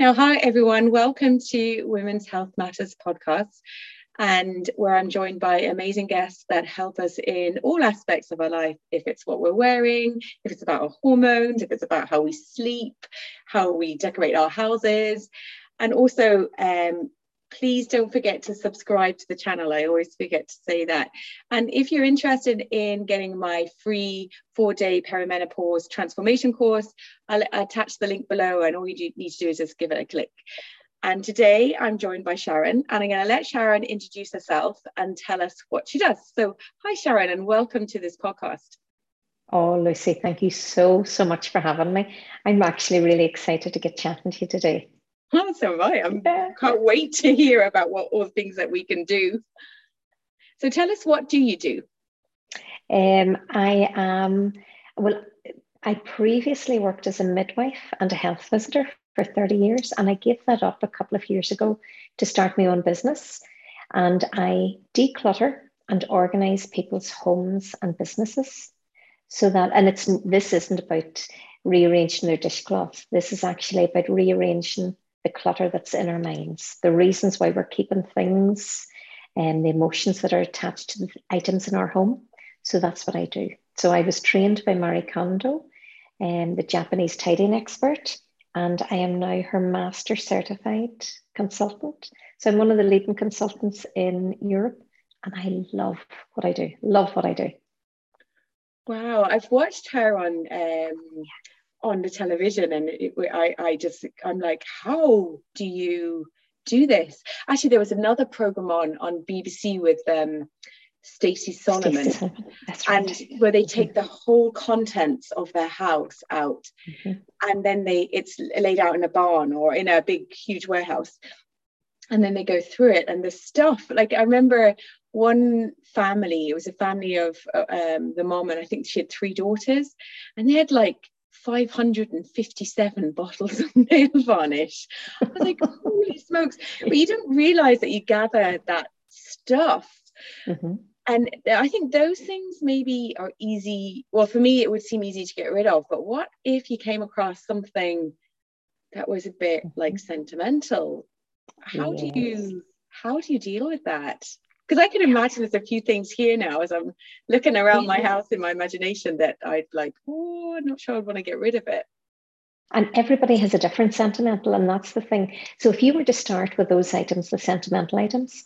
Now, hi everyone. Welcome to Women's Health Matters podcast, and where I'm joined by amazing guests that help us in all aspects of our life. If it's what we're wearing, if it's about our hormones, if it's about how we sleep, how we decorate our houses, and also um, please don't forget to subscribe to the channel. I always forget to say that. And if you're interested in getting my free four day perimenopause transformation course, I'll attach the link below, and all you need to do is just give it a click. And today I'm joined by Sharon, and I'm going to let Sharon introduce herself and tell us what she does. So, hi, Sharon, and welcome to this podcast. Oh, Lucy, thank you so, so much for having me. I'm actually really excited to get chatting to you today. That's all right. I can't wait to hear about what all the things that we can do. So tell us, what do you do? Um, I am, well, I previously worked as a midwife and a health visitor for 30 years, and I gave that up a couple of years ago to start my own business. And I declutter and organize people's homes and businesses so that, and it's this isn't about rearranging their dishcloths. This is actually about rearranging the clutter that's in our minds, the reasons why we're keeping things, and the emotions that are attached to the items in our home. So that's what I do. So I was trained by Marie Kondo, um, the Japanese tidying expert, and I am now her master certified consultant. So I'm one of the leading consultants in Europe, and I love what I do. Love what I do. Wow, I've watched her on um, on the television and it, I, I just i'm like how do you do this actually there was another program on on bbc with um Stacey Solomon, right. and where they take the whole contents of their house out, mm-hmm. and then they it's laid out in a barn or in a big huge warehouse, and then they go through it and the stuff. Like I remember one family, it was a family of uh, um, the mom and I think she had three daughters, and they had like 557 bottles of nail varnish. I was like, holy smokes. But you don't realize that you gather that stuff. Mm-hmm. And I think those things maybe are easy. Well, for me, it would seem easy to get rid of. But what if you came across something that was a bit mm-hmm. like sentimental? How do you how do you deal with that? Because I can imagine there's a few things here now as I'm looking around my house in my imagination that I'd like, oh, I'm not sure I'd want to get rid of it. And everybody has a different sentimental, and that's the thing. So if you were to start with those items, the sentimental items,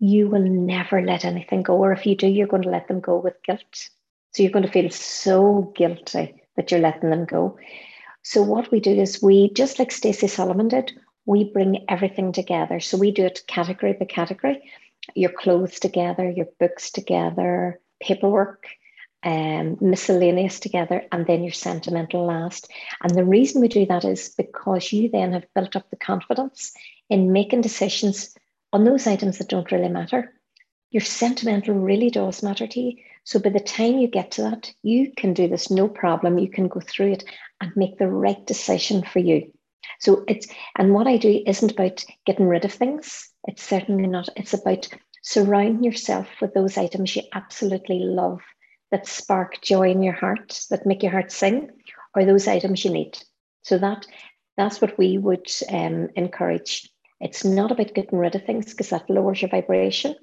you will never let anything go. Or if you do, you're going to let them go with guilt. So you're going to feel so guilty that you're letting them go. So what we do is we, just like Stacey Solomon did, we bring everything together. So we do it category by category your clothes together, your books together, paperwork, um, miscellaneous together, and then your sentimental last. And the reason we do that is because you then have built up the confidence in making decisions on those items that don't really matter. Your sentimental really does matter to you. So by the time you get to that, you can do this no problem. You can go through it and make the right decision for you. So it's, and what I do isn't about getting rid of things. It's certainly not. It's about surrounding yourself with those items you absolutely love that spark joy in your heart, that make your heart sing, or those items you need. So that that's what we would um, encourage. It's not about getting rid of things because that lowers your vibration.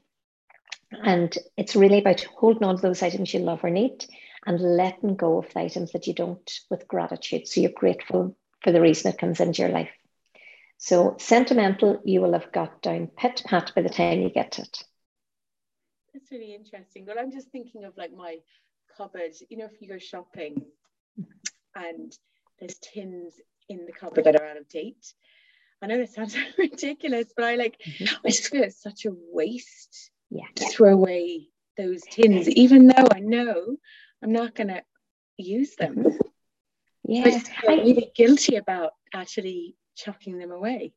And it's really about holding on to those items you love or need and letting go of the items that you don't with gratitude. So you're grateful for the reason it comes into your life. So sentimental, you will have got down pit pat by the time you get it. That's really interesting. Well, I'm just thinking of like my cupboard. You know, if you go shopping and there's tins in the cupboard that are out of date. I know that sounds ridiculous, but I like mm-hmm. I just feel it's such a waste yeah. to throw away those tins, even though I know I'm not gonna use them. Yeah, I just feel really guilty about actually chucking them away.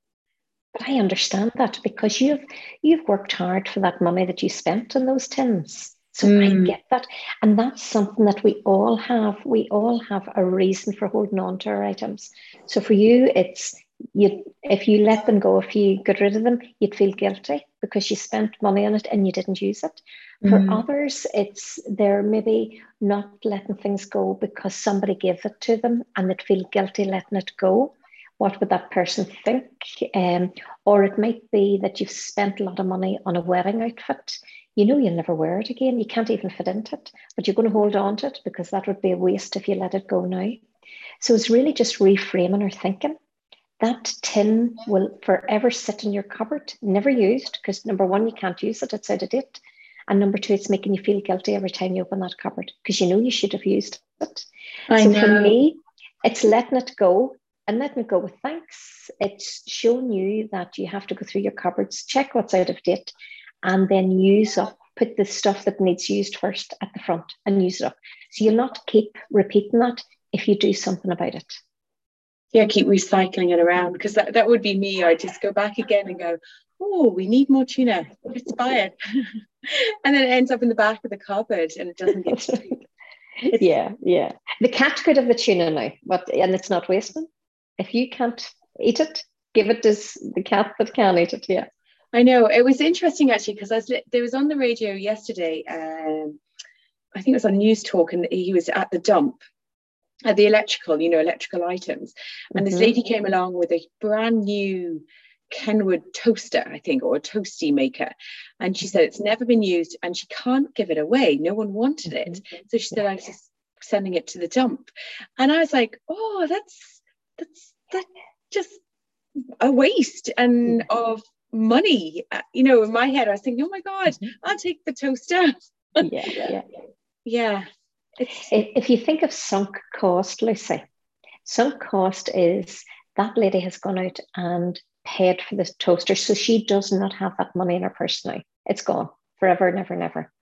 But I understand that because you've you've worked hard for that money that you spent on those tins. So mm. I get that. And that's something that we all have. We all have a reason for holding on to our items. So for you, it's you if you let them go, if you got rid of them, you'd feel guilty because you spent money on it and you didn't use it. For mm. others, it's they're maybe not letting things go because somebody gave it to them and they'd feel guilty letting it go what would that person think? Um, or it might be that you've spent a lot of money on a wedding outfit. You know you'll never wear it again. You can't even fit into it, but you're going to hold on to it because that would be a waste if you let it go now. So it's really just reframing our thinking. That tin will forever sit in your cupboard, never used, because number one, you can't use it, it's out of date. And number two, it's making you feel guilty every time you open that cupboard because you know you should have used it. I so know. for me, it's letting it go and letting it go with thanks. It's showing you that you have to go through your cupboards, check what's out of date, and then use up, put the stuff that needs used first at the front and use it up. So you'll not keep repeating that if you do something about it. Yeah, keep recycling it around because that, that would be me. I just go back again and go, oh, we need more tuna. Let's buy it. and then it ends up in the back of the cupboard and it doesn't get yeah, yeah. The cat could have the tuna now, but and it's not wasting. If you can't eat it, give it to the cat that can eat it. Yeah. I know. It was interesting actually because I was there was on the radio yesterday. Um, I think it was on News Talk, and he was at the dump at the electrical, you know, electrical items. And mm-hmm. this lady came along with a brand new Kenwood toaster, I think, or a toasty maker. And she said it's never been used and she can't give it away. No one wanted it. Mm-hmm. So she said, I was just sending it to the dump. And I was like, oh, that's that's that's just a waste and mm-hmm. of money. Uh, you know, in my head, I was thinking, oh my God, mm-hmm. I'll take the toaster. yeah, yeah. Yeah. It's... If you think of sunk cost, Lucy, sunk cost is that lady has gone out and paid for the toaster. So she does not have that money in her purse now. It's gone forever, never, never.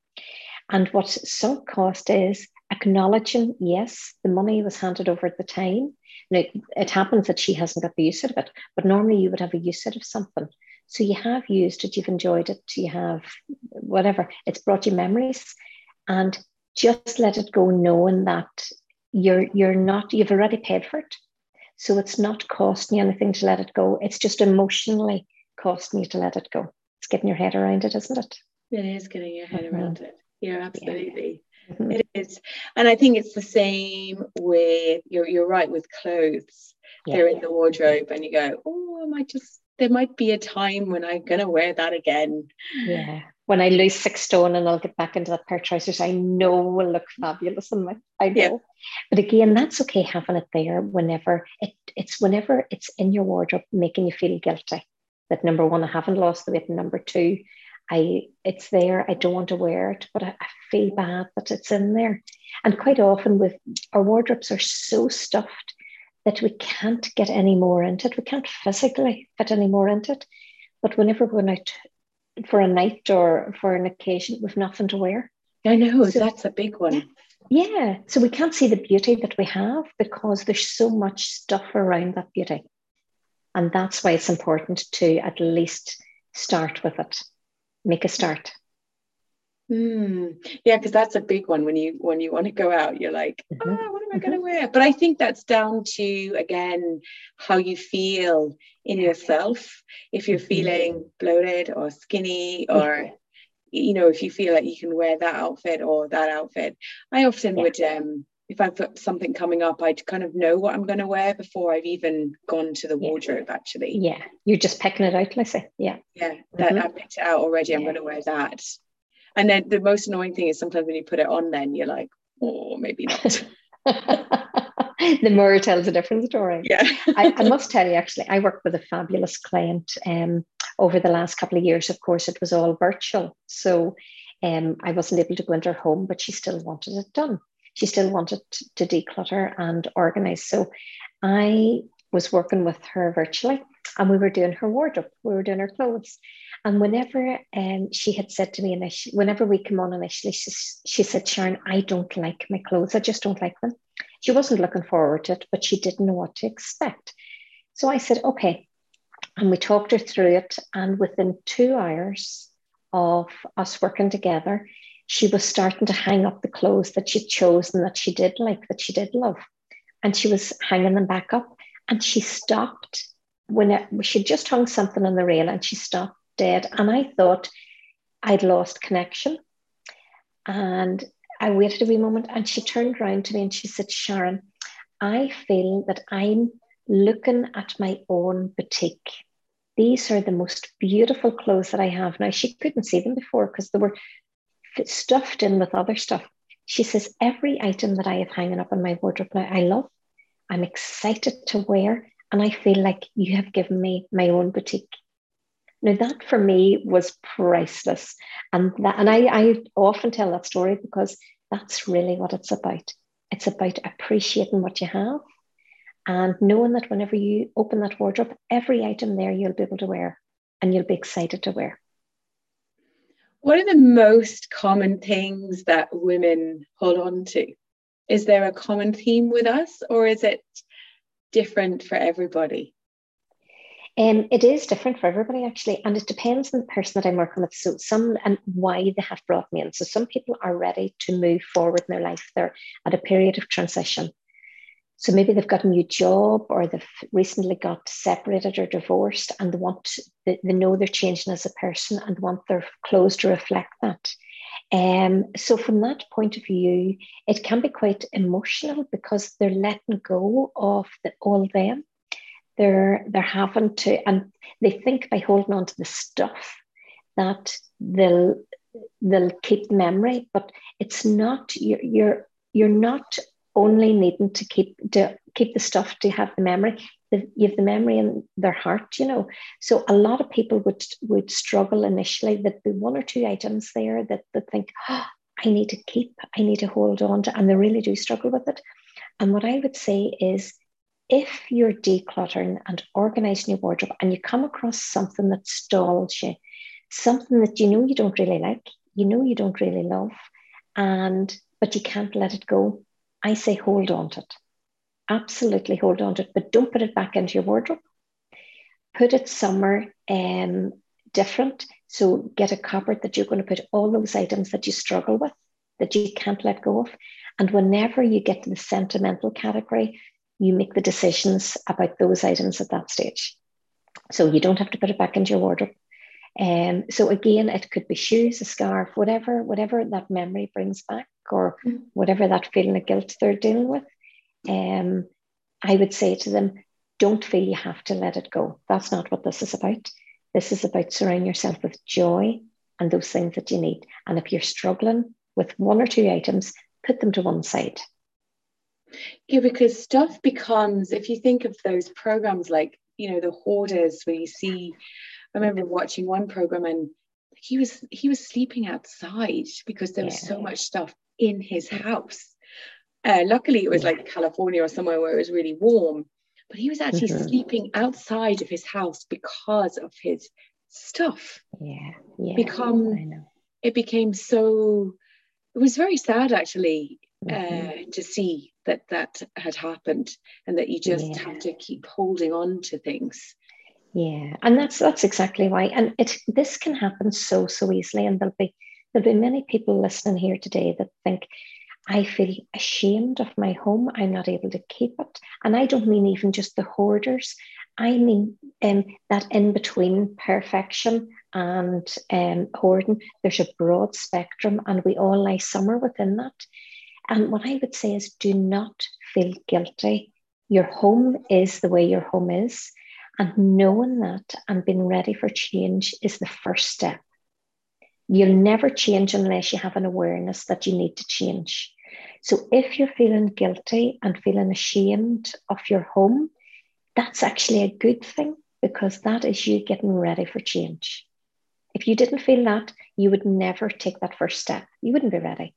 And what sunk cost is acknowledging, yes, the money was handed over at the time. Now, it happens that she hasn't got the use out of it, but normally you would have a use out of something. So you have used it, you've enjoyed it, you have whatever, it's brought you memories. And just let it go knowing that you're you're not, you've already paid for it. So it's not costing you anything to let it go. It's just emotionally costing you to let it go. It's getting your head around it, isn't it? It is getting your head mm-hmm. around it. Yeah, absolutely. Yeah. Mm-hmm. It is. And I think it's the same with you're you're right with clothes. Yeah. They're in the wardrobe and you go, Oh, I might just there might be a time when I'm gonna wear that again. Yeah when I lose six stone and I'll get back into that pair of trousers, I know will look fabulous in my I know. Yeah. But again, that's okay having it there whenever it it's whenever it's in your wardrobe making you feel guilty. That number one, I haven't lost the weight. And number two, I it's there. I don't want to wear it, but I, I feel bad that it's in there. And quite often with our wardrobes are so stuffed that we can't get any more into it. We can't physically fit any more into it. But whenever we're going out for a night or for an occasion with nothing to wear. I know so, that's a big one. Yeah. So we can't see the beauty that we have because there's so much stuff around that beauty. And that's why it's important to at least start with it. Make a start. Mm. Yeah, because that's a big one when you when you want to go out, you're like, mm-hmm. oh, what am I mm-hmm. going to wear? But I think that's down to again how you feel in yourself. If you're mm-hmm. feeling bloated or skinny, or you know, if you feel like you can wear that outfit or that outfit, I often yeah. would um if I've got something coming up, I'd kind of know what I'm going to wear before I've even gone to the yeah. wardrobe, actually. Yeah, you're just picking it out, Lisa. Yeah. Yeah, that mm-hmm. I picked it out already. I'm going to wear that. And then the most annoying thing is sometimes when you put it on, then you're like, oh, maybe not. the more it tells a different story. Yeah. I, I, must tell you, actually, I worked with a fabulous client um, over the last couple of years. Of course, it was all virtual. So um, I wasn't able to go into her home, but she still wanted it done. She still wanted to declutter and organize. So I was working with her virtually and we were doing her wardrobe, we were doing her clothes. And whenever um, she had said to me initially, whenever we come on initially, she, she said, Sharon, I don't like my clothes. I just don't like them. She wasn't looking forward to it, but she didn't know what to expect. So I said, okay. And we talked her through it. And within two hours of us working together, she was starting to hang up the clothes that she'd chosen that she did like, that she did love. And she was hanging them back up. And she stopped when it, she just hung something on the rail and she stopped dead. And I thought I'd lost connection. And I waited a wee moment and she turned around to me and she said, Sharon, I feel that I'm looking at my own boutique. These are the most beautiful clothes that I have. Now, she couldn't see them before because they were stuffed in with other stuff. She says, Every item that I have hanging up in my wardrobe now, I love. I'm excited to wear. And I feel like you have given me my own boutique. Now that for me was priceless. And that and I, I often tell that story because that's really what it's about. It's about appreciating what you have and knowing that whenever you open that wardrobe, every item there you'll be able to wear and you'll be excited to wear. What are the most common things that women hold on to? Is there a common theme with us or is it different for everybody? Um, it is different for everybody actually, and it depends on the person that I'm working with. So some and why they have brought me in. So some people are ready to move forward in their life. They're at a period of transition. So maybe they've got a new job or they've recently got separated or divorced and they want they, they know they're changing as a person and want their clothes to reflect that. Um, so from that point of view, it can be quite emotional because they're letting go of the, all them. They're they're having to, and they think by holding on to the stuff that they'll they'll keep memory, but it's not you're you're you're not only needing to keep to keep the stuff to have the memory you have the memory in their heart you know. So a lot of people would would struggle initially. That the one or two items there that that think oh, i need to keep i need to hold on to and they really do struggle with it. And what i would say is if you're decluttering and organizing your wardrobe and you come across something that stalls you something that you know you don't really like you know you don't really love and but you can't let it go I say hold on to it. Absolutely hold on to it, but don't put it back into your wardrobe. Put it somewhere um, different. So get a cupboard that you're going to put all those items that you struggle with, that you can't let go of. And whenever you get to the sentimental category, you make the decisions about those items at that stage. So you don't have to put it back into your wardrobe. Um, so again, it could be shoes, a scarf, whatever, whatever that memory brings back, or mm. whatever that feeling of guilt they're dealing with. Um, I would say to them, don't feel you have to let it go. That's not what this is about. This is about surrounding yourself with joy and those things that you need. And if you're struggling with one or two items, put them to one side. Yeah, because stuff becomes, if you think of those programs like, you know, the hoarders where you see I remember watching one program and he was he was sleeping outside because there was so much stuff in his house. Uh, luckily, it was like California or somewhere where it was really warm, but he was actually mm-hmm. sleeping outside of his house because of his stuff. Yeah, yeah. Become it became so. It was very sad actually mm-hmm. uh, to see that that had happened and that you just yeah. have to keep holding on to things yeah, and that's that's exactly why. And it this can happen so so easily, and there'll be there'll be many people listening here today that think, I feel ashamed of my home. I'm not able to keep it, and I don't mean even just the hoarders. I mean um, that in between perfection and um, hoarding, there's a broad spectrum, and we all lie somewhere within that. And what I would say is, do not feel guilty. Your home is the way your home is and knowing that and being ready for change is the first step. You'll never change unless you have an awareness that you need to change. So if you're feeling guilty and feeling ashamed of your home, that's actually a good thing because that is you getting ready for change. If you didn't feel that, you would never take that first step. You wouldn't be ready.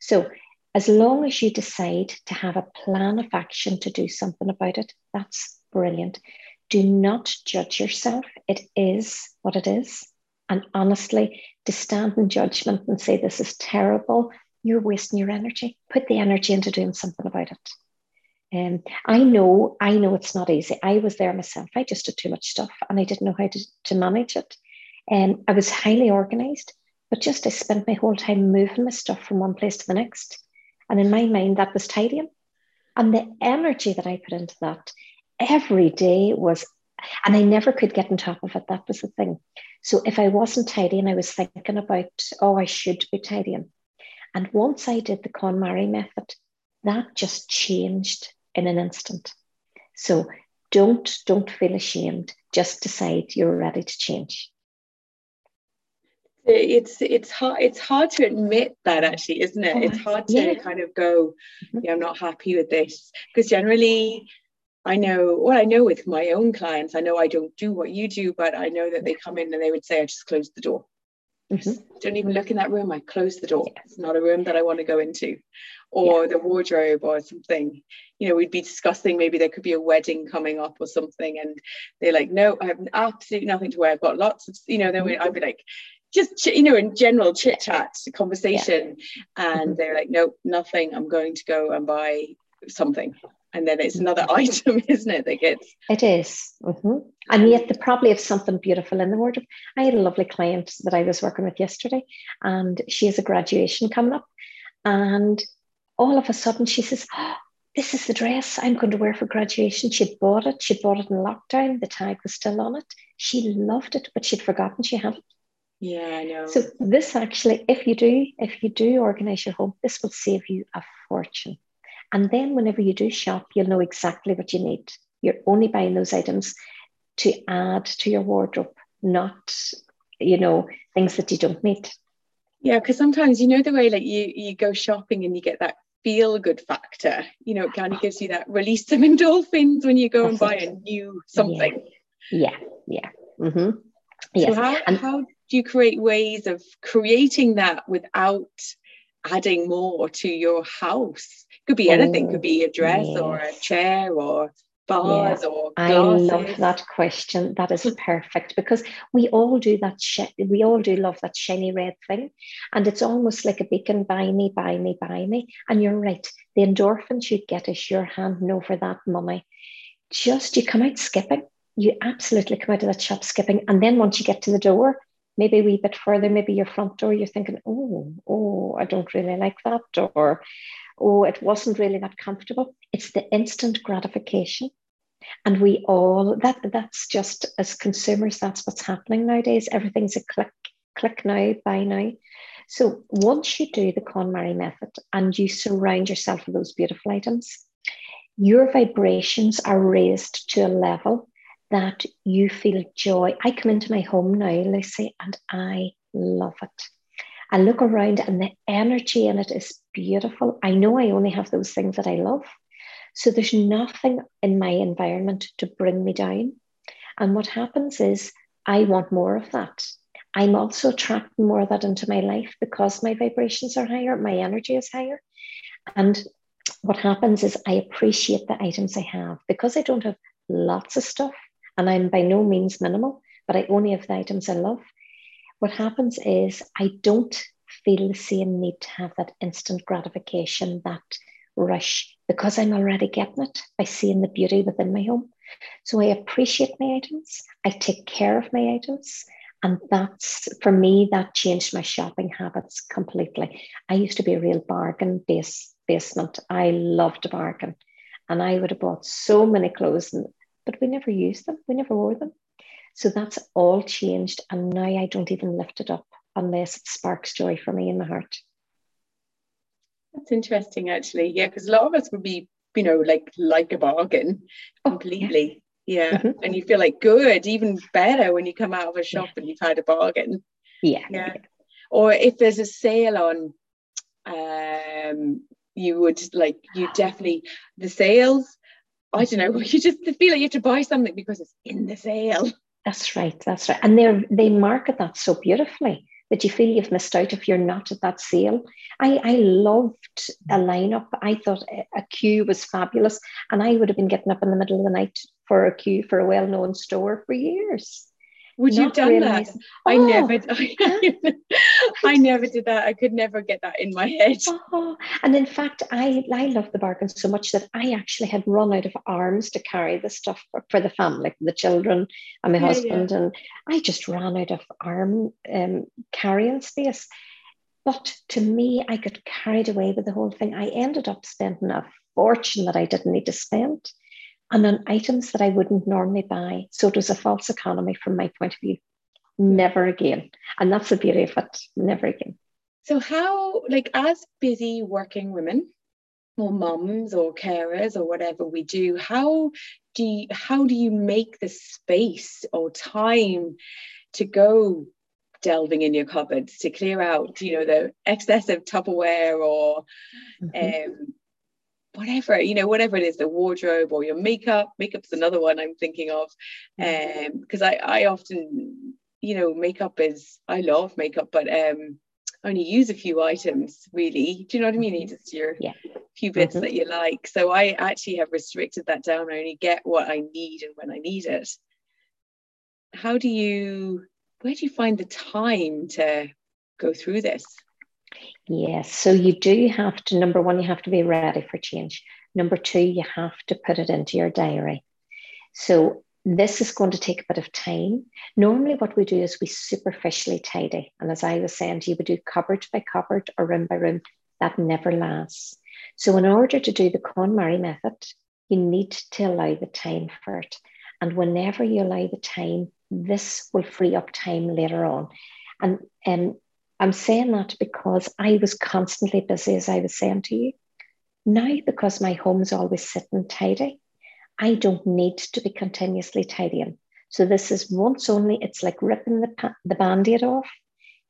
So, as long as you decide to have a plan of action to do something about it, that's brilliant do not judge yourself. It is what it is. And honestly, to stand in judgment and say, this is terrible, you're wasting your energy. Put the energy into doing something about it. And um, I know, I know it's not easy. I was there myself. I just did too much stuff and I didn't know how to, to manage it. And um, I was highly organized, but just I spent my whole time moving my stuff from one place to the next. And in my mind, that was tidying. And the energy that I put into that every day was, and I never could get on top of it. That was the thing. So if I wasn't tidying, I was thinking about, oh, I should be tidying. And once I did the KonMari method, that just changed in an instant. So don't don't feel ashamed. Just decide you're ready to change it's it's hard it's hard to admit that actually isn't it it's hard to yeah. kind of go mm-hmm. yeah i'm not happy with this because generally i know well i know with my own clients i know i don't do what you do but i know that they come in and they would say i just closed the door mm-hmm. don't even look in that room i close the door it's not a room that i want to go into or yeah. the wardrobe or something you know we'd be discussing maybe there could be a wedding coming up or something and they're like no i have absolutely nothing to wear i've got lots of you know then mm-hmm. i'd be like just you know in general chit chat conversation yeah. and they're like no nothing i'm going to go and buy something and then it's another item isn't it that gets it is. Mm-hmm. and yet they probably have something beautiful in the wardrobe i had a lovely client that i was working with yesterday and she has a graduation coming up and all of a sudden she says oh, this is the dress I'm going to wear for graduation. She'd bought it. She'd bought it in lockdown. The tag was still on it. She loved it, but she'd forgotten she had it. Yeah, I know. So this actually, if you do, if you do organize your home, this will save you a fortune. And then whenever you do shop, you'll know exactly what you need. You're only buying those items to add to your wardrobe, not, you know, things that you don't need. Yeah, because sometimes you know the way like you you go shopping and you get that feel good factor. You know, it kind of gives you that release of endorphins when you go and buy a new something. Yeah, yeah. yeah. Mm-hmm. Yes. So how, and, how do you create ways of creating that without adding more to your house? Could be anything, could be a dress yes. or a chair or bars yeah. or glasses. I love that question. That is perfect because we all do that. Sh- we all do love that shiny red thing, and it's almost like a beacon. Buy me, buy me, buy me. And you're right. The endorphins you get is your handing over that money. Just you come out skipping. You absolutely come out of that shop skipping, and then once you get to the door, maybe a wee bit further, maybe your front door, you're thinking, oh, oh, I don't really like that, or oh, it wasn't really that comfortable. It's the instant gratification. And we all that that's just as consumers, that's what's happening nowadays. Everything's a click, click now, buy now. So once you do the KonMari method and you surround yourself with those beautiful items, your vibrations are raised to a level that you feel joy. I come into my home now, Lucy, and I love it. I look around and the energy in it is beautiful. I know I only have those things that I love. So there's nothing in my environment to bring me down. And what happens is I want more of that. I'm also attracting more of that into my life because my vibrations are higher, my energy is higher. And what happens is I appreciate the items I have because I don't have lots of stuff and I'm by no means minimal, but I only have the items I love. What happens is I don't feel the same need to have that instant gratification, that rush, because I'm already getting it by seeing the beauty within my home. So I appreciate my items, I take care of my items. And that's for me, that changed my shopping habits completely. I used to be a real bargain base basement. I loved a bargain. And I would have bought so many clothes and but we never used them, we never wore them. So that's all changed. And now I don't even lift it up unless it sparks joy for me in my heart. That's interesting, actually. Yeah, because a lot of us would be, you know, like like a bargain oh, completely. Yeah. yeah. Mm-hmm. And you feel like good, even better when you come out of a shop yeah. and you've had a bargain. Yeah. yeah. Or if there's a sale on, um, you would like you definitely the sales I don't know, you just feel like you have to buy something because it's in the sale. That's right. That's right. And they they market that so beautifully that you feel you've missed out if you're not at that sale. I, I loved a lineup. I thought a queue was fabulous. And I would have been getting up in the middle of the night for a queue for a well known store for years. Would you have done that? Oh, I never I, I, never did that. I could never get that in my head. Oh, and in fact, I I love the bargain so much that I actually had run out of arms to carry the stuff for, for the family, for the children and my yeah, husband. Yeah. And I just ran out of arm um, carrying space. But to me, I got carried away with the whole thing. I ended up spending a fortune that I didn't need to spend and on items that I wouldn't normally buy. So it was a false economy from my point of view. Never again. And that's the beauty of it. Never again. So, how, like, as busy working women or mums or carers or whatever we do, how do you, how do you make the space or time to go delving in your cupboards to clear out you know the excessive tupperware or mm-hmm. um, whatever you know whatever it is the wardrobe or your makeup makeup's another one i'm thinking of mm-hmm. um because i i often you know makeup is i love makeup but um only use a few items really do you know what i mean mm-hmm. just your yeah. few bits mm-hmm. that you like so i actually have restricted that down i only get what i need and when i need it how do you where do you find the time to go through this Yes. So you do have to, number one, you have to be ready for change. Number two, you have to put it into your diary. So this is going to take a bit of time. Normally, what we do is we superficially tidy. And as I was saying to you, we do cupboard by cupboard or room by room. That never lasts. So, in order to do the KonMari method, you need to allow the time for it. And whenever you allow the time, this will free up time later on. And um, I'm saying that because I was constantly busy, as I was saying to you. Now, because my home's always sitting tidy, I don't need to be continuously tidying. So this is once only, it's like ripping the, the band-aid off.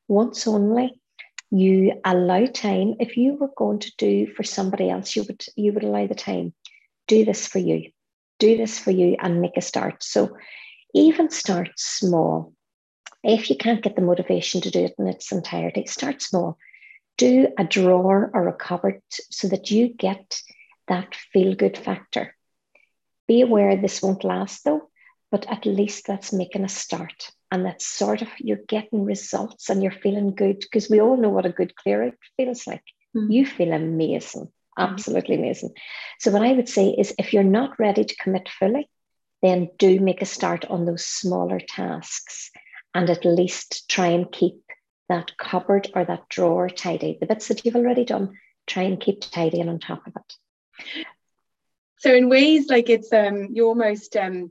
Once only, you allow time. If you were going to do for somebody else, you would you would allow the time. Do this for you. Do this for you and make a start. So even start small. If you can't get the motivation to do it in its entirety, start small. Do a drawer or a cupboard so that you get that feel good factor. Be aware this won't last though, but at least that's making a start. And that's sort of you're getting results and you're feeling good because we all know what a good clear out feels like. Mm-hmm. You feel amazing, absolutely amazing. So, what I would say is if you're not ready to commit fully, then do make a start on those smaller tasks and at least try and keep that cupboard or that drawer tidy. The bits that you've already done, try and keep tidy and on top of it. So in ways like it's um you almost um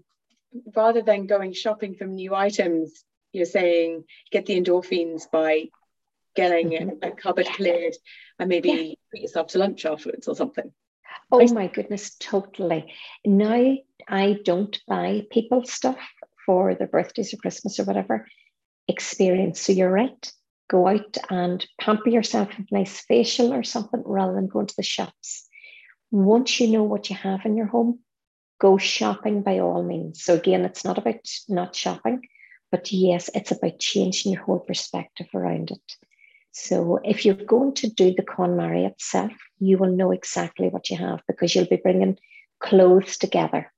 rather than going shopping for new items, you're saying get the endorphins by getting mm-hmm. a, a, cupboard cleared and maybe yeah. put yourself to lunch afterwards or something. Oh my goodness, totally. Now I don't buy people stuff for their birthdays or Christmas or whatever experience. So you're right. Go out and pamper yourself with a nice facial or something rather than going to the shops. Once you know what you have in your home, go shopping by all means. So again, it's not about not shopping, but yes, it's about changing your whole perspective around it. So if you're going to do the KonMari itself, you will know exactly what you have because you'll be bringing clothes together.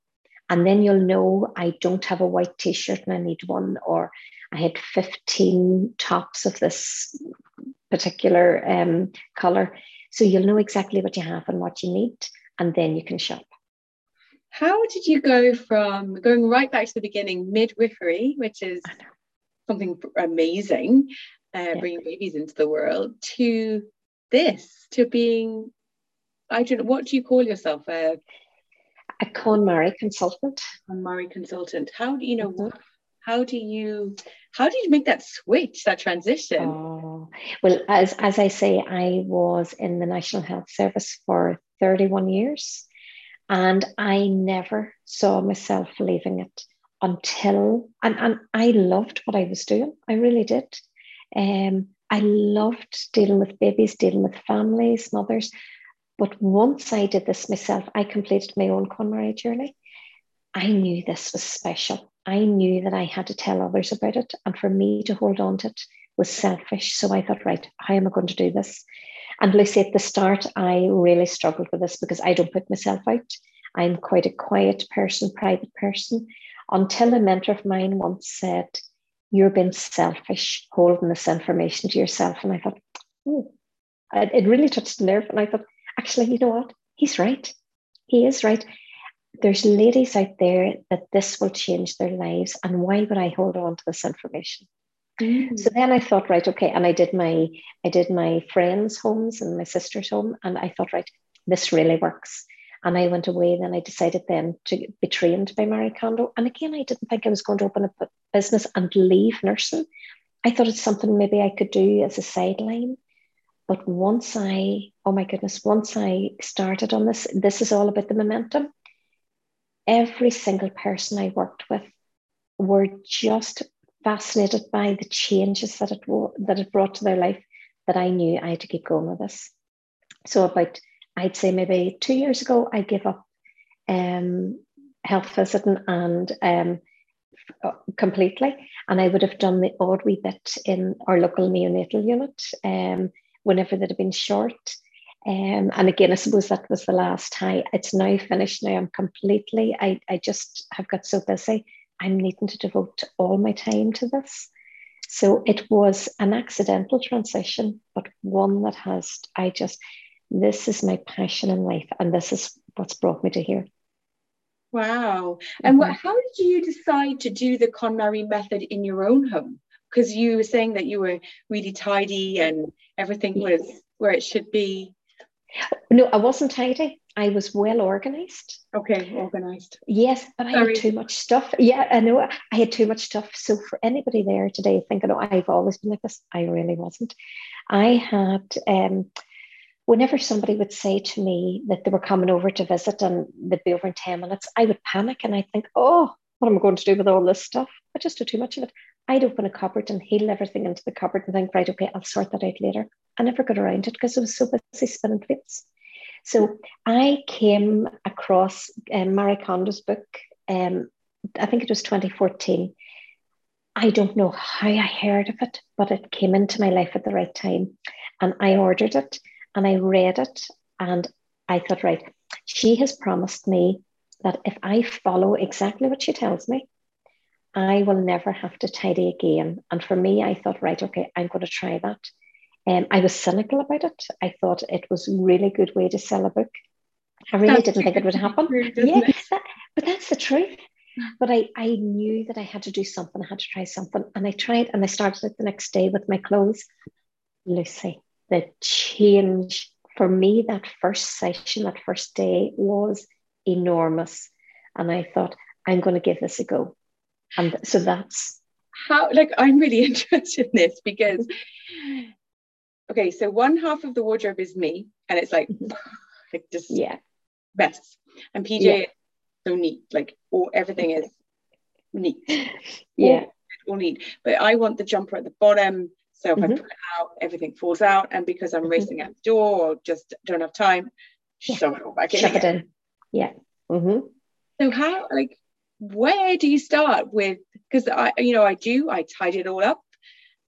And then you'll know I don't have a white t shirt and I need one, or I had 15 tops of this particular um, color. So you'll know exactly what you have and what you need, and then you can shop. How did you go from going right back to the beginning, midwifery, which is something amazing, uh, yeah. bringing babies into the world, to this, to being, I don't know, what do you call yourself? Uh, a KonMari consultant. KonMari consultant. How do you know? Mm-hmm. How do you how did you make that switch, that transition? Oh, well, as as I say, I was in the National Health Service for 31 years, and I never saw myself leaving it until and, and I loved what I was doing. I really did. Um, I loved dealing with babies, dealing with families, mothers. But once I did this myself, I completed my own KonMari journey. I knew this was special. I knew that I had to tell others about it. And for me to hold on to it was selfish. So I thought, right, how am I going to do this? And Lucy, at the start, I really struggled with this because I don't put myself out. I'm quite a quiet person, private person, until a mentor of mine once said, You're being selfish holding this information to yourself. And I thought, oh, it really touched the nerve. And I thought, actually, you know what? He's right. He is right. There's ladies out there that this will change their lives. And why would I hold on to this information? Mm. So then I thought, right, okay. And I did my I did my friends' homes and my sister's home. And I thought, right, this really works. And I went away. Then I decided then to be trained by Marie Kondo. And again, I didn't think I was going to open a business and leave nursing. I thought it's something maybe I could do as a sideline. But once I, oh my goodness, once I started on this, this is all about the momentum. every single person I worked with were just fascinated by the changes that it that it brought to their life that I knew I had to keep going with this. So about I'd say maybe two years ago, I gave up um, health visiting and um, completely, and I would have done the odd wee bit in our local neonatal unit um, whenever they'd have been short. Um, and again, I suppose that was the last high. It's now finished. Now I'm completely. I I just have got so busy. I'm needing to devote all my time to this. So it was an accidental transition, but one that has, I just, this is my passion in life, and this is what's brought me to here. Wow. And what, mm-hmm. how did you decide to do the KonMari method in your own home? Because you were saying that you were really tidy and everything was where it should be. No, I wasn't tidy. I was well organized. Okay, organized. Yes, but Sorry. I had too much stuff. Yeah, I know I had too much stuff. So for anybody there today thinking, oh, I've always been like this, I really wasn't. I had um whenever somebody would say to me that they were coming over to visit and they'd be over in 10 minutes, I would panic and I'd think, oh, what am I going to do with all this stuff? I just do too much of it. I'd open a cupboard and heal everything into the cupboard and think, right, okay, I'll sort that out later. I never got around it because I was so busy spinning plates. So I came across um, Marie Kondo's book, um, I think it was 2014. I don't know how I heard of it, but it came into my life at the right time. And I ordered it and I read it and I thought, right, she has promised me that if I follow exactly what she tells me, I will never have to tidy again. And for me, I thought, right, okay, I'm going to try that. And um, I was cynical about it. I thought it was a really good way to sell a book. I really that's didn't think it would happen. yeah, that, but that's the truth. But I, I knew that I had to do something. I had to try something. And I tried and I started it the next day with my clothes. Lucy, the change for me that first session, that first day was enormous. And I thought, I'm going to give this a go. And so that's how, like, I'm really interested in this because okay, so one half of the wardrobe is me, and it's like, mm-hmm. like just yeah, best. And PJ yeah. so neat, like all everything is neat. Yeah, all, all neat. But I want the jumper at the bottom. So if mm-hmm. I pull it out, everything falls out. And because I'm mm-hmm. racing out the door or just don't have time, yeah. shove it all back in. Shove it in. Yeah. Mm-hmm. So how like where do you start with because I you know I do I tidy it all up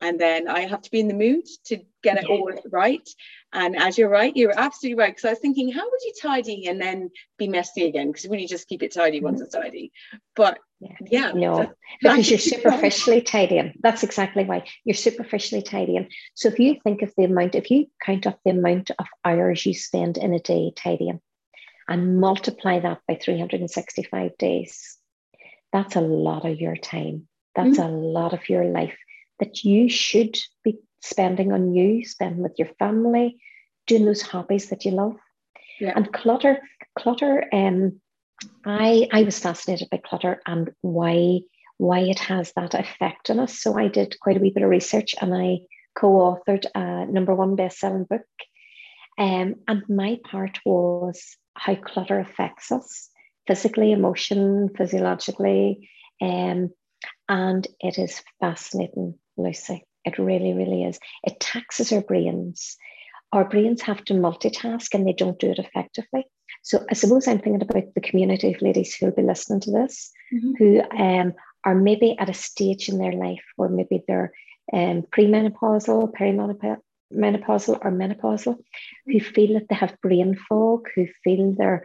and then I have to be in the mood to get it all right. And as you're right, you're absolutely right. Because I was thinking, how would you tidy and then be messy again? Because when you just keep it tidy mm. once it's tidy. But yeah, yeah no, because you're superficially tidying. That's exactly why you're superficially tidying. So if you think of the amount, if you count up the amount of hours you spend in a day tidying and multiply that by 365 days, that's a lot of your time. That's mm-hmm. a lot of your life that you should be spending on you, spending with your family, doing those hobbies that you love. Yeah. And clutter, clutter, um, I I was fascinated by clutter and why why it has that effect on us. So I did quite a wee bit of research and I co-authored a number one best-selling book. Um, and my part was how clutter affects us physically, emotion, physiologically. Um, and it is fascinating Lucy. It really, really is. It taxes our brains. Our brains have to multitask and they don't do it effectively. So I suppose I'm thinking about the community of ladies who'll be listening to this, mm-hmm. who um, are maybe at a stage in their life where maybe they're um, premenopausal, perimenopausal, or menopausal, mm-hmm. who feel that they have brain fog, who feel they're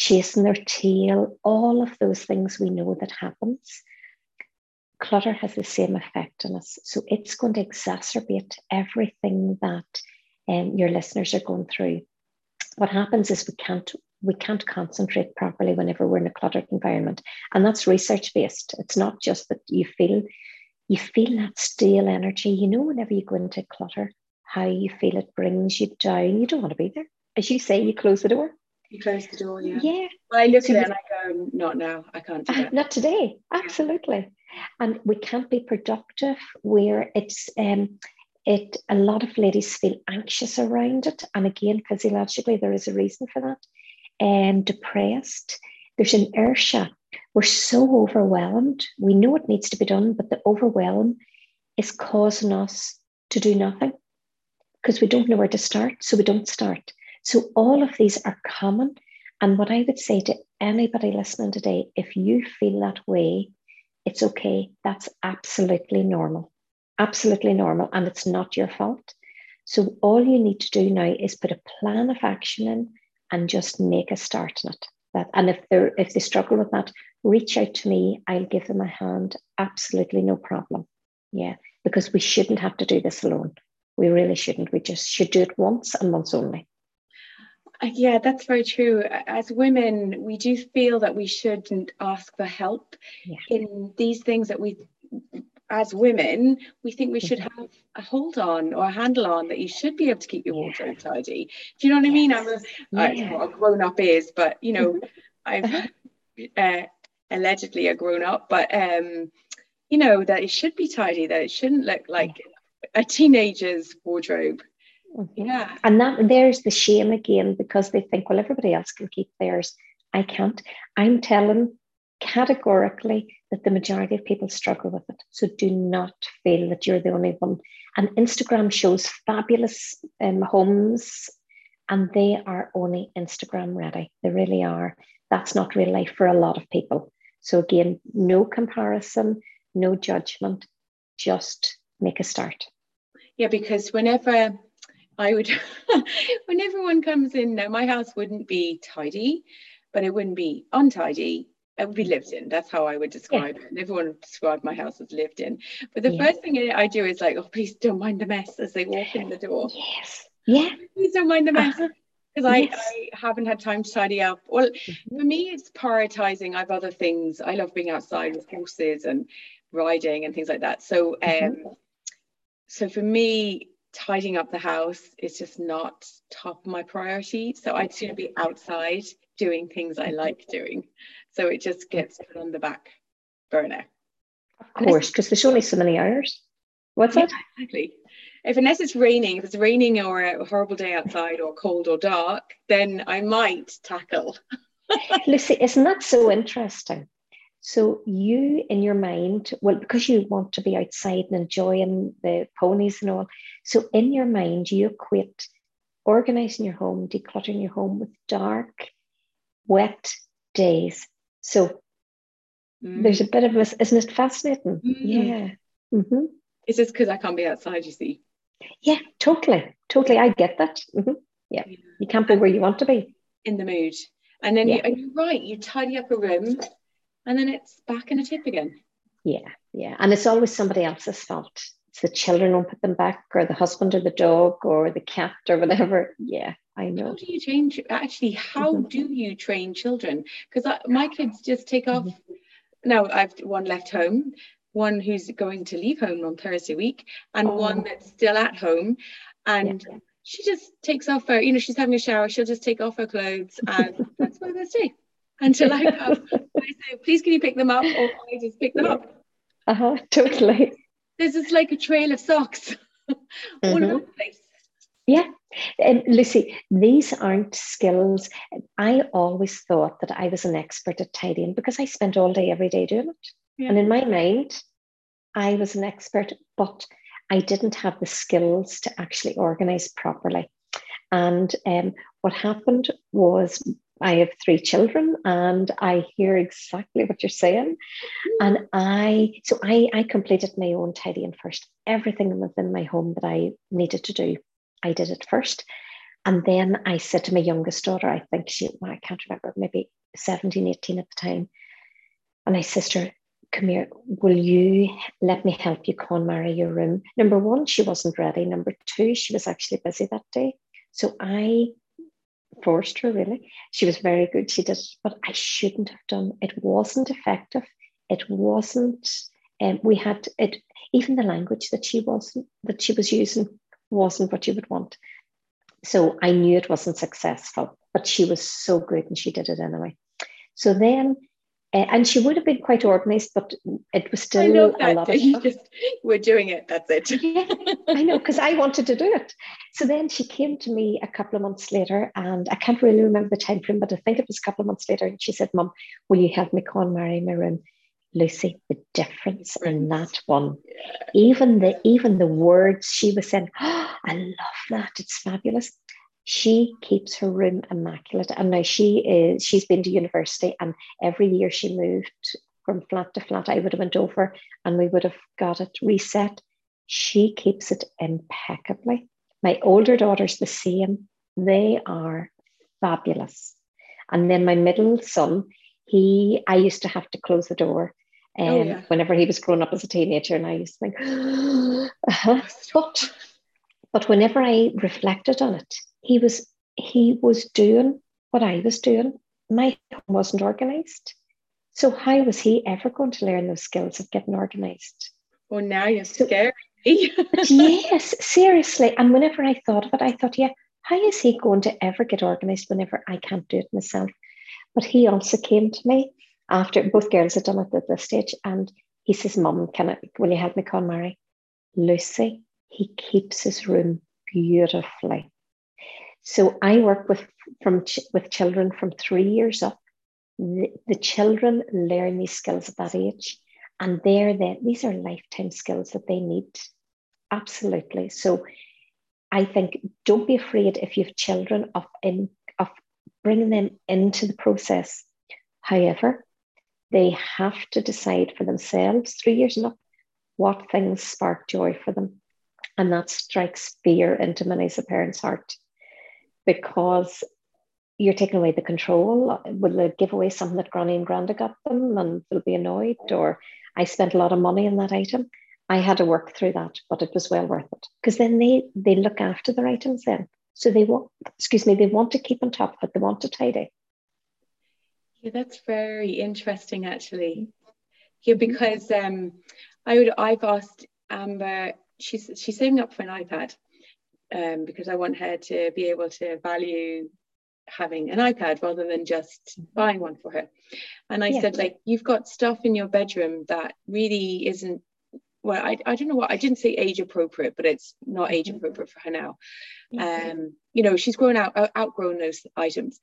chasing their tail, all of those things we know that happens clutter has the same effect on us. So it's going to exacerbate everything that um, your listeners are going through. What happens is we can't we can't concentrate properly whenever we're in a cluttered environment, and that's research based. It's not just that you feel you feel that stale energy. You know, whenever you go into clutter, how you feel it brings you down. You don't want to be there. As you say, you close the door. You close the door, yeah. Yeah. Well, I look at it and I go, not now. I can't do that. Not today. Absolutely and we can't be productive where it's um, it a lot of ladies feel anxious around it and again physiologically there is a reason for that and depressed there's an inertia. We're so overwhelmed. We know it needs to be done, but the overwhelm is causing us to do nothing because we don't know where to start. So we don't start. So all of these are common. And what I would say to anybody listening today, if you feel that way, it's okay. That's absolutely normal. Absolutely normal. And it's not your fault. So all you need to do now is put a plan of action in and just make a start in it. That, and if they if they struggle with that, reach out to me. I'll give them a hand. Absolutely no problem. Yeah, because we shouldn't have to do this alone. We really shouldn't. We just should do it once and once only. Yeah, that's very true. As women, we do feel that we shouldn't ask for help yeah. in these things that we, as women, we think we should mm-hmm. have a hold on or a handle on that you should be able to keep your wardrobe tidy. Do you know what I mean? I'm a, yeah. I, a grown up is, but you know. I've uh, allegedly a grown up, but um, you know that it should be tidy, that it shouldn't look like a teenager's wardrobe. Mm-hmm. Yeah. And that there's the shame again because they think, well, everybody else can keep theirs. I can't. I'm telling categorically that the majority of people struggle with it. So do not feel that you're the only one. And Instagram shows fabulous um, homes, and they are only Instagram ready. They really are. That's not real life for a lot of people. So again, no comparison, no judgment, just make a start. Yeah, because whenever I would, when everyone comes in now, my house wouldn't be tidy, but it wouldn't be untidy. It would be lived in. That's how I would describe yeah. it. And everyone would describe my house as lived in. But the yeah. first thing I do is like, oh, please don't mind the mess as they walk in the door. Yes. Yeah. Please don't mind the mess. Because uh-huh. yes. I, I haven't had time to tidy up. Well, mm-hmm. for me, it's prioritizing. I have other things. I love being outside with horses and riding and things like that. So, mm-hmm. um, mm-hmm. so for me, tidying up the house is just not top of my priority. So I'd sooner be outside doing things I mm-hmm. like doing. So it just gets put on the back burner. Of course, because there's only so many hours. What's yeah, that? Exactly. If unless it's raining, if it's raining or a horrible day outside or cold or dark, then I might tackle. Lucy, isn't that so interesting? So you in your mind, well, because you want to be outside and enjoying the ponies and all, so in your mind, you equate organizing your home, decluttering your home with dark, wet days. So mm. there's a bit of a, isn't it fascinating? Mm. Yeah. Mm-hmm. It's just because I can't be outside, you see. Yeah, totally. Totally. I get that. Mm-hmm. Yeah. yeah. You can't be where you want to be. In the mood. And then yeah. you, and you're right, you tidy up a room and then it's back in a tip again. Yeah, yeah. And it's always somebody else's fault. It's the children won't put them back, or the husband or the dog or the cat or whatever. Yeah, I know. How do you change? Actually, how mm-hmm. do you train children? Because my kids just take off. Mm-hmm. Now I've one left home, one who's going to leave home on Thursday week, and oh. one that's still at home. And yeah. she just takes off her, you know, she's having a shower, she'll just take off her clothes and that's where they stay until I go. I say, please can you pick them up? Or I just pick them up. Uh-huh, totally. This is like a trail of socks all mm-hmm. over the place. Yeah. And Lucy, these aren't skills. I always thought that I was an expert at tidying because I spent all day every day doing it. Yeah. And in my mind, I was an expert, but I didn't have the skills to actually organize properly. And um, what happened was I have three children and I hear exactly what you're saying. And I, so I, I completed my own tidying first. Everything within my home that I needed to do, I did it first. And then I said to my youngest daughter, I think she, well, I can't remember, maybe 17, 18 at the time. And I said to her, come here, will you let me help you KonMari your room? Number one, she wasn't ready. Number two, she was actually busy that day. So I forced her really. She was very good. She did, but I shouldn't have done. It wasn't effective. It wasn't. And um, we had it. Even the language that she wasn't that she was using wasn't what you would want. So I knew it wasn't successful. But she was so good, and she did it anyway. So then and she would have been quite organized, but it was still I know a lot of you stuff. just we're doing it. That's it. yeah, I know because I wanted to do it. So then she came to me a couple of months later, and I can't really remember the time frame, but I think it was a couple of months later. And she said, "Mom, will you help me marry my room?" Lucy, the difference in that one, Yeah. even the even the words she was saying, oh, I love that. It's fabulous. She keeps her room immaculate, and now she is. She's been to university, and every year she moved from flat to flat. I would have went over, and we would have got it reset. She keeps it impeccably. My older daughter's the same. They are fabulous. And then my middle son, he, I used to have to close the door um, Oh, yeah. whenever he was growing up as a teenager, and I used to think, uh-huh. but but whenever I reflected on it, he was he was doing what I was doing. My home wasn't organized. So how was he ever going to learn those skills of getting organized? Well, now you're So- scared. yes, seriously. And whenever I thought of it, I thought, yeah, how is he going to ever get organized whenever I can't do it myself? But he also came to me after both girls had done it at this stage, and he says, Mum, can I will you help me KonMari? Lucy, he keeps his room beautifully. So I work with from ch- with children from three years up. The, the children learn these skills at that age, and they're the, these are lifetime skills that they need. Absolutely. So I think don't be afraid if you have children of in of bringing them into the process. However, they have to decide for themselves, three years and up, what things spark joy for them. And that strikes fear into many a parent's heart because you're taking away the control. Will they give away something that Granny and Granda got them and they'll be annoyed? Or I spent a lot of money on that item. I had to work through that, but it was well worth it because then they they look after their items then. So they want, excuse me, they want to keep on top of it. They want to tidy. Yeah, that's very interesting actually. Yeah, because um I would I've asked Amber, she's she's saving up for an iPad um because I want her to be able to value having an iPad rather than just buying one for her. And I Yeah. said, like, you've got stuff in your bedroom that really isn't well, I, I don't know what I didn't say age appropriate, but it's not age Mhm. appropriate for her now. Um, you know, she's grown out out- outgrown those items,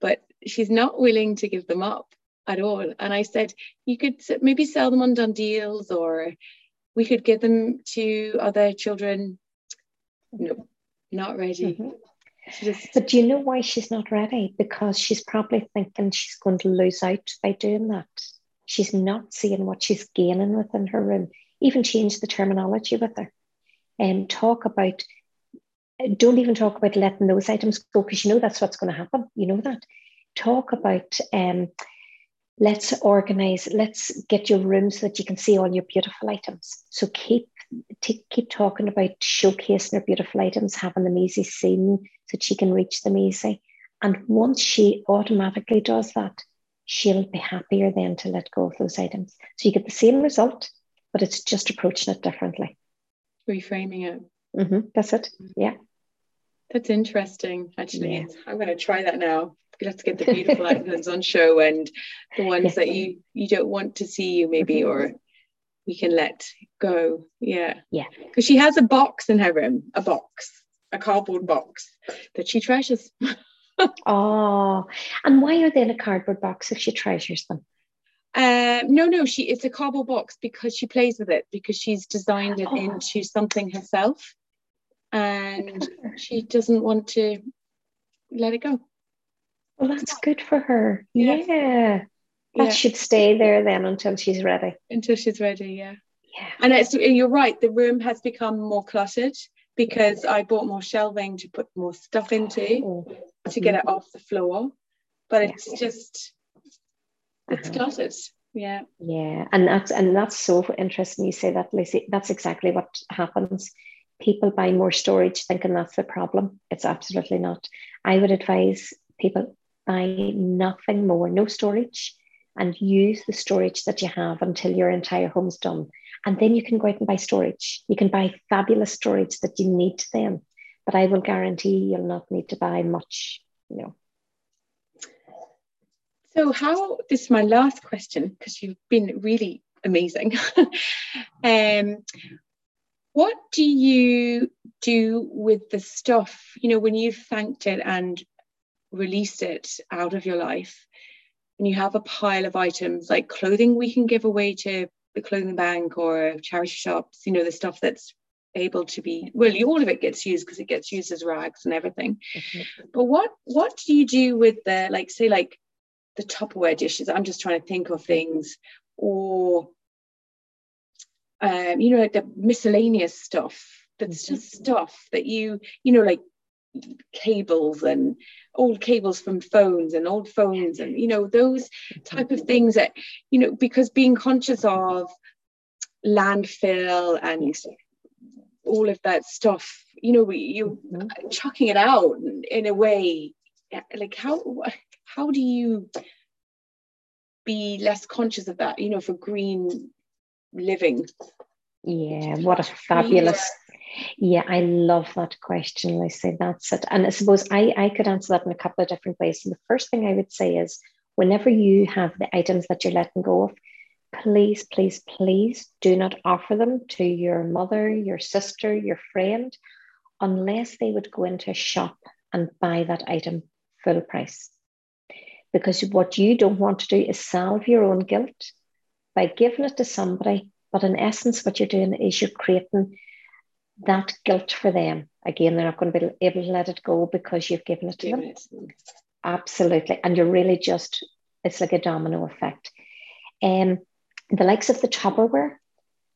but she's not willing to give them up at all. And I said, you could maybe sell them on done deals, or we could give them to other children. No, not ready. Mhm. Just But do you know why she's not ready? Because she's probably thinking she's going to lose out by doing that. She's not seeing what she's gaining within her room. Even change the terminology with her and talk about, don't even talk about letting those items go because you know that's what's going to happen. You know that. Talk about, um, let's organize, let's get your room so that you can see all your beautiful items. So keep t- keep talking about showcasing her beautiful items, having them easy seen so she can reach them easy. And once she automatically does that, she'll be happier then to let go of those items. So you get the same result, but it's just approaching it differently. reframing it. Mhm, That's it. Yeah. That's interesting, actually. Yeah. I'm going to try that now. Let's get the beautiful items on show and the ones Yes. that you you don't want to see you maybe or we can let go. Yeah. Yeah. Because she has a box in her room, a box, a cardboard box that she treasures. Oh, and why are they in a cardboard box if she treasures them? Um, no, no, she it's a cardboard box because she plays with it because she's designed it Oh. into something herself, and she doesn't want to let it go. Well, that's good for her. Yeah. Yeah. That Yeah, should stay there then until she's ready. until she's ready. Yeah. Yeah. And it's you're right, the room has become more cluttered because I bought more shelving to put more stuff into Oh, to get it off the floor. But Yeah. it's just it's Uh-huh. cluttered. Yeah. Yeah, and that's and that's so interesting. You say that, Lucy. That's exactly what happens. People buy more storage thinking that's the problem. It's absolutely not. I would advise people buy nothing more, no storage, and use the storage that you have until your entire home's done. And then you can go out and buy storage. You can buy fabulous storage that you need then. But I will guarantee you'll not need to buy much, you know. So, how this is my last question because you've been really amazing. um, what do you do with the stuff, you know, when you've thanked it and released it out of your life, and you have a pile of items like clothing we can give away to the clothing bank or charity shops, you know, the stuff that's able to be well all of it gets used because it gets used as rags and everything mm-hmm. but what what do you do with the like say like the Tupperware dishes. I'm just trying to think of things, or um, you know, like the miscellaneous stuff. That's mm-hmm. just stuff that you, you know, like cables and old cables from phones and old phones and you know those type of things that you know because being conscious of landfill and all of that stuff you know you mm-hmm. chucking it out in a way like how how do you be less conscious of that, you know, for green living? Yeah, what a fabulous. Yeah, I love that question, Lucy. That's it. And I suppose I, I could answer that in a couple of different ways. And the first thing I would say is whenever you have the items that you're letting go of, please, please, please do not offer them to your mother, your sister, your friend, unless they would go into a shop and buy that item full price. Because what you don't want to do is salve your own guilt by giving it to somebody. But in essence, what you're doing is you're creating that guilt for them. Again, they're not going to be able to let it go because you've given it to them. It. Absolutely. And you're really just, it's like a domino effect. And um, the likes of the Tupperware,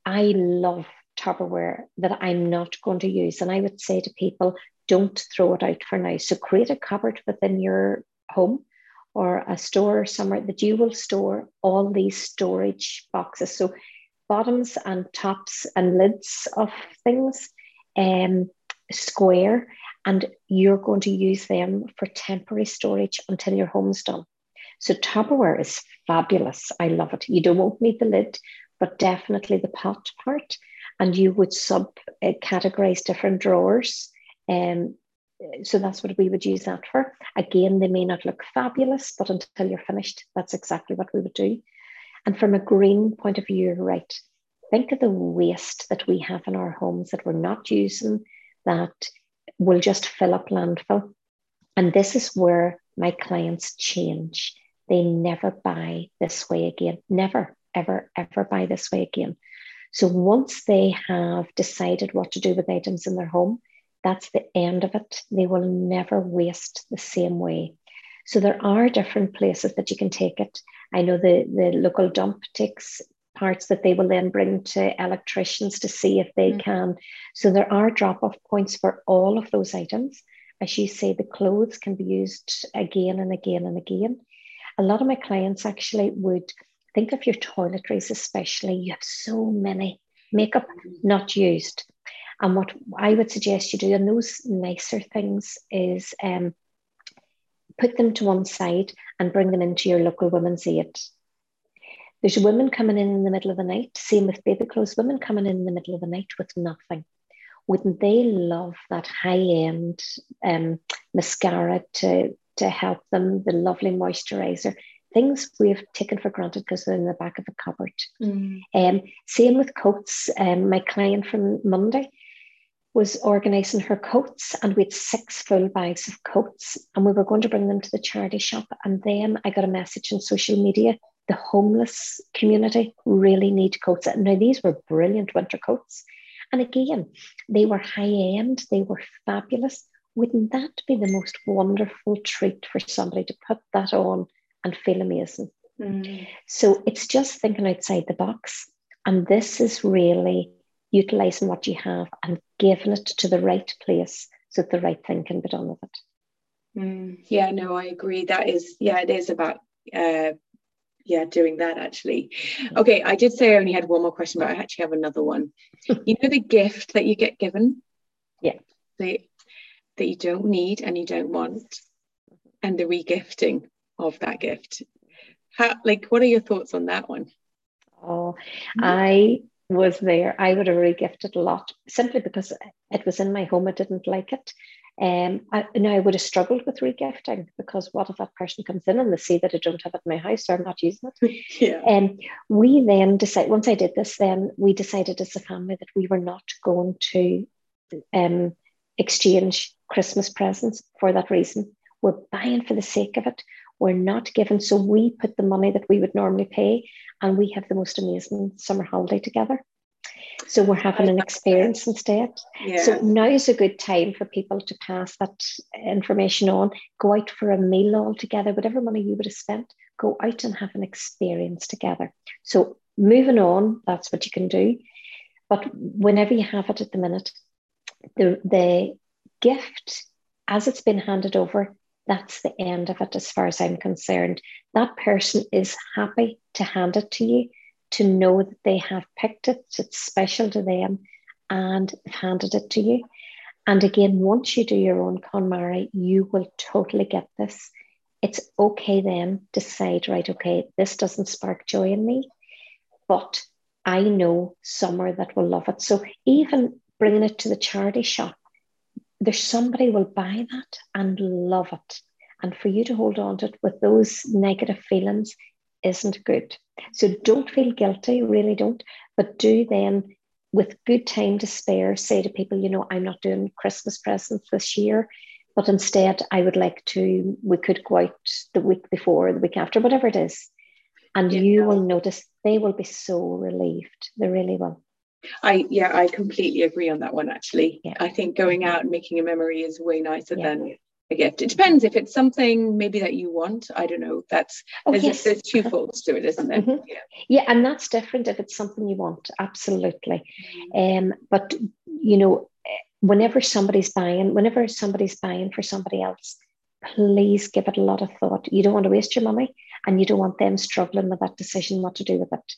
I love Tupperware that I'm not going to use. And I would say to people, don't throw it out for now. So create a cupboard within your home or a store somewhere that you will store all these storage boxes. So bottoms and tops and lids of things, um, square, and you're going to use them for temporary storage until your home's done. So Tupperware is fabulous. I love it. You don't won't need the lid, but definitely the pot part. And you would sub categorize different drawers um, so that's what we would use that for. Again, they may not look fabulous, but until you're finished, that's exactly what we would do. And from a green point of view, right. Think of the waste that we have in our homes that we're not using, that will just fill up landfill. And this is where my clients change. They never buy this way again. Never, ever, ever buy this way again. So once they have decided what to do with items in their home, that's the end of it. They will never waste the same way. So there are different places that you can take it. I know the, the local dump takes parts that they will then bring to electricians to see if they mm. can. So there are drop off points for all of those items. As you say, the clothes can be used again and again and again. A lot of my clients actually would think of your toiletries, especially. You have so many makeup not used. And what I would suggest you do on those nicer things is um, put them to one side and bring them into your local women's aid. There's women coming in in the middle of the night, same with baby clothes, women coming in in the middle of the night with nothing. Wouldn't they love that high end um, mascara to, to help them, the lovely moisturizer? Things we've taken for granted because they're in the back of a cupboard. Mm. Um, same with coats. Um, my client from Monday, was organising her coats, and we had six full bags of coats, and we were going to bring them to the charity shop. And then I got a message on social media the homeless community really need coats. Now, these were brilliant winter coats. And again, they were high end, they were fabulous. Wouldn't that be the most wonderful treat for somebody to put that on and feel amazing? Mm. So it's just thinking outside the box. And this is really utilizing what you have and giving it to the right place so that the right thing can be done with it. Mm, yeah, no, I agree. That is, yeah, it is about, uh, yeah, doing that actually. Okay, I did say I only had one more question, but I actually have another one. you know, the gift that you get given? Yeah. The, that you don't need and you don't want, and the regifting of that gift. How, like, what are your thoughts on that one? Oh, I was there, I would have regifted a lot simply because it was in my home. I didn't like it. Um, I, now I would have struggled with regifting because what if that person comes in and they see that I don't have it in my house or I'm not using it? yeah. And um, we then decided once I did this, then we decided as a family that we were not going to um, exchange Christmas presents for that reason. We're buying for the sake of it. We're not given. So we put the money that we would normally pay and we have the most amazing summer holiday together. So we're having an experience instead. Yeah. So now is a good time for people to pass that information on. Go out for a meal all together, whatever money you would have spent, go out and have an experience together. So moving on, that's what you can do. But whenever you have it at the minute, the the gift as it's been handed over, that's the end of it as far as I'm concerned. That person is happy to hand it to you to know that they have picked it, it's special to them, and handed it to you. And again, once you do your own KonMari, you will totally get this. It's okay then to decide, right, okay, this doesn't spark joy in me, but I know somewhere that will love it. So even bringing it to the charity shop, there's somebody will buy that and love it. And for you to hold on to it with those negative feelings isn't good. So don't feel guilty, really don't, but do then with good time to spare say to people, you know, I'm not doing Christmas presents this year, but instead I would like to, we could go out the week before, the week after, whatever it is. And yeah. you will notice they will be so relieved. They really will. I yeah, I completely agree on that one actually. Yeah. I think going out and making a memory is way nicer yeah. than a gift. It depends if it's something maybe that you want. I don't know. That's oh, there's, yes. there's two folds to it, isn't there? Mm-hmm. Yeah. yeah, and that's different if it's something you want. Absolutely. Mm-hmm. Um, but you know, whenever somebody's buying, whenever somebody's buying for somebody else, please give it a lot of thought. You don't want to waste your money, and you don't want them struggling with that decision what to do with it.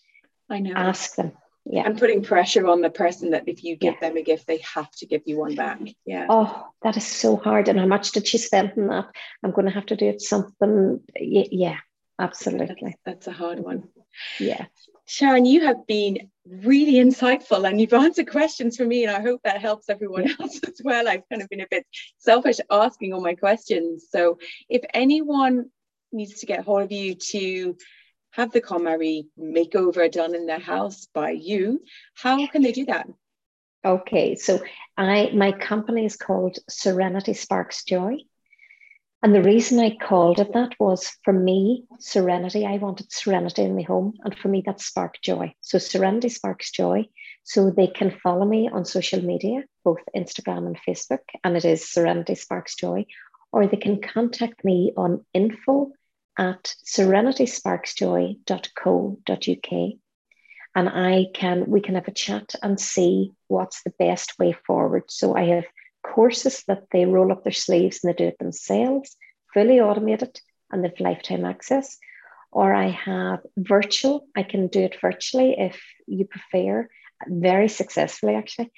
I know. Ask them yeah. And putting pressure on the person that if you give yeah. them a gift they have to give you one back. Yeah. Oh that is so hard. And how much did she spend on that? I'm going to have to do it something. Yeah absolutely. That's, that's a hard one. Yeah. Sharon you have been really insightful and you've answered questions for me and i hope that helps everyone else as well. I've kind of been a bit selfish asking all my questions. So if anyone needs to get hold of you to have the KonMari makeover done in their house by you, how can they do that? Okay, so I my company is called Serenity Sparks Joy. And the reason I called it that was for me, serenity, I wanted serenity in my home. And for me, that sparked joy. So Serenity Sparks Joy. So they can follow me on social media, both Instagram and Facebook, and it is Serenity Sparks Joy. Or they can contact me on info at serenitysparksjoy.co.uk and I can we can have a chat and see what's the best way forward. So I have courses that they roll up their sleeves and they do it themselves, fully automated, and they've lifetime access. Or I have virtual, I can do it virtually if you prefer, very successfully actually.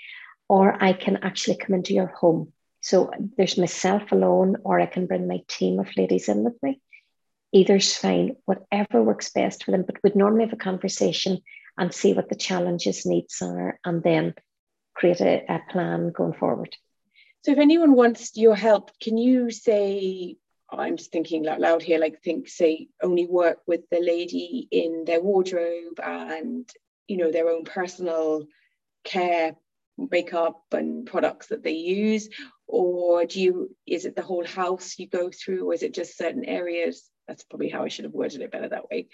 Or I can actually come into your home. So there's myself alone, or I can bring my team of ladies in with me either's fine, whatever works best for them. But we'd normally have a conversation and see what the challenges, needs are, and then create a, a plan going forward. So, if anyone wants your help, can you say, oh, I'm just thinking out loud here, like think, say, only work with the lady in their wardrobe and, you know, their own personal care makeup and products that they use or do you is it the whole house you go through or is it just certain areas that's probably how I should have worded it better that way.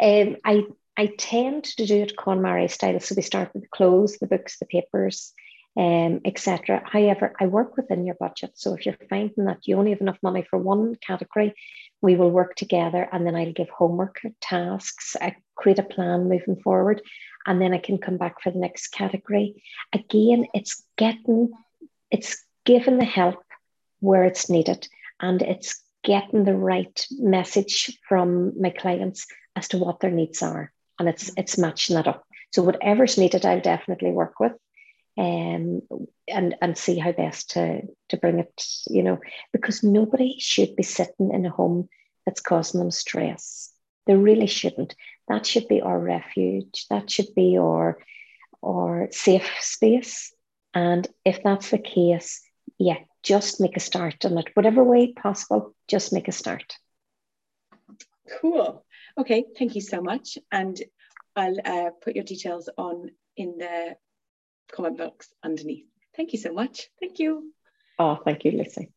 Um, I I tend to do it KonMari style. So we start with the clothes, the books, the papers, um, etc. However, I work within your budget. So if you're finding that you only have enough money for one category, we will work together and then I'll give homework tasks. I create a plan moving forward, and then I can come back for the next category. Again, it's getting, it's giving the help where it's needed, and it's getting the right message from my clients as to what their needs are. And it's it's matching that up. So whatever's needed, I'll definitely work with um, and and see how best to to bring it, you know, because nobody should be sitting in a home that's causing them stress. They really shouldn't. That should be our refuge. That should be our our safe space. And if that's the case, yeah, just make a start in it, whatever way possible, just make a start. Cool. Okay, thank you so much. And I'll uh, put your details on in the comment box underneath. Thank you so much. Thank you. Oh, thank you, Lucy.